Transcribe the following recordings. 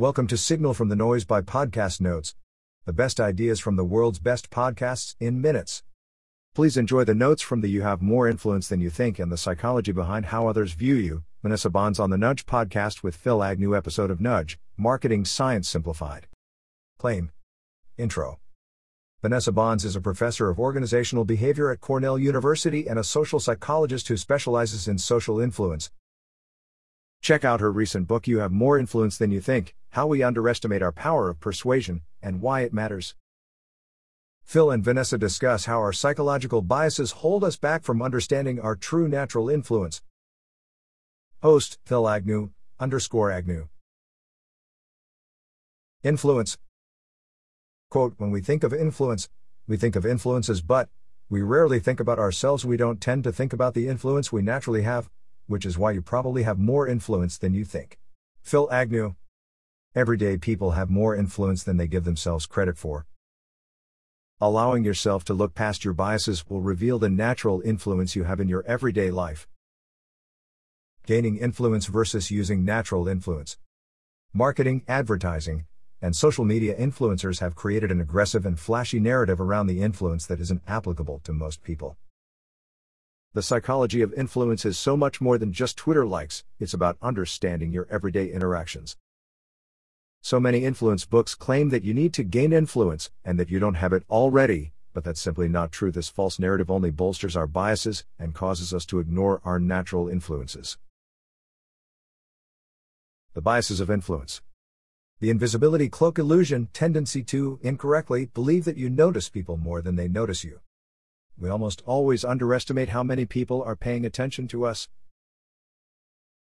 Welcome to Signal from the Noise by Podcast Notes, the best ideas from the world's best podcasts in minutes. Please enjoy the notes from the You Have More Influence Than You Think and the psychology behind how others view you. Vanessa Bohns on the Nudge podcast with Phil Agnew episode of Nudge, Marketing Science Simplified. Claim. Intro. Vanessa Bohns is a professor of organizational behavior at Cornell University and a social psychologist who specializes in social influence. Check out her recent book, You Have More Influence Than You Think How We Underestimate Our Power of Persuasion and Why It Matters. Phil and Vanessa discuss how our psychological biases hold us back from understanding our true natural influence. Host, Phil Agnew, underscore Agnew. Influence. Quote, when we think of influence, we think of influences, but we rarely think about ourselves. We don't tend to think about the influence we naturally have, which is why you probably have more influence than you think. Phil Agnew. Everyday people have more influence than they give themselves credit for. Allowing yourself to look past your biases will reveal the natural influence you have in your everyday life. Gaining influence versus using natural influence. Marketing, advertising, and social media influencers have created an aggressive and flashy narrative around the influence that isn't applicable to most people. The psychology of influence is so much more than just Twitter likes, it's about understanding your everyday interactions. So many influence books claim that you need to gain influence and that you don't have it already, but that's simply not true. This false narrative only bolsters our biases and causes us to ignore our natural influences. The biases of influence. The invisibility cloak illusion, tendency to, incorrectly, believe that you notice people more than they notice you. We almost always underestimate how many people are paying attention to us.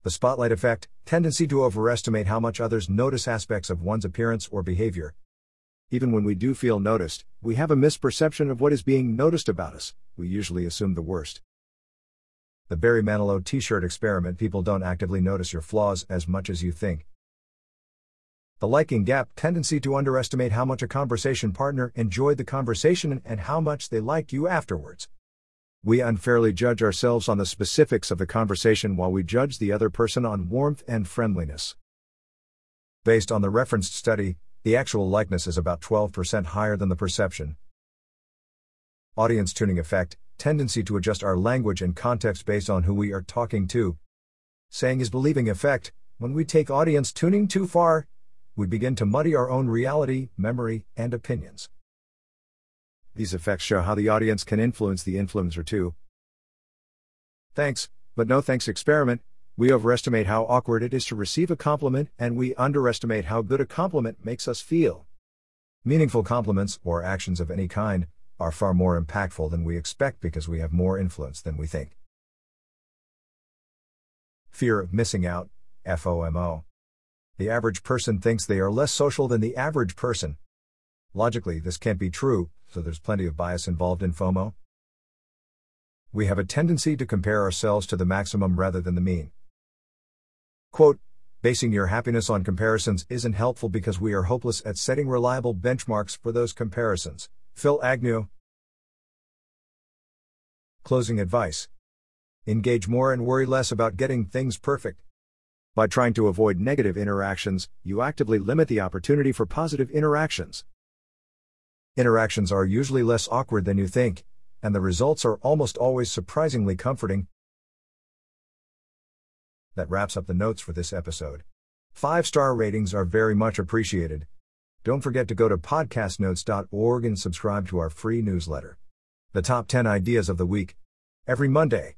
The spotlight effect, tendency to overestimate how much others notice aspects of one's appearance or behavior. Even when we do feel noticed, we have a misperception of what is being noticed about us, we usually assume the worst. The Barry Manilow t shirt experiment people don't actively notice your flaws as much as you think. The liking gap tendency to underestimate how much a conversation partner enjoyed the conversation and how much they liked you afterwards. We unfairly judge ourselves on the specifics of the conversation while we judge the other person on warmth and friendliness. Based on the referenced study, the actual likeness is about 12% higher than the perception. Audience tuning effect tendency to adjust our language and context based on who we are talking to. Saying is believing effect when we take audience tuning too far, we begin to muddy our own reality, memory, and opinions. These effects show how the audience can influence the influencer too. Thanks, but no thanks experiment. We overestimate how awkward it is to receive a compliment, and we underestimate how good a compliment makes us feel. Meaningful compliments, or actions of any kind, are far more impactful than we expect because we have more influence than we think. Fear of missing out, FOMO. The average person thinks they are less social than the average person. Logically, this can't be true, so there's plenty of bias involved in FOMO. We have a tendency to compare ourselves to the maximum rather than the mean. Quote, basing your happiness on comparisons isn't helpful because we are hopeless at setting reliable benchmarks for those comparisons. Phil Agnew. Closing advice Engage more and worry less about getting things perfect. By trying to avoid negative interactions, you actively limit the opportunity for positive interactions. Interactions are usually less awkward than you think, and the results are almost always surprisingly comforting. That wraps up the notes for this episode. Five star ratings are very much appreciated. Don't forget to go to podcastnotes.org and subscribe to our free newsletter. The top 10 ideas of the week. Every Monday.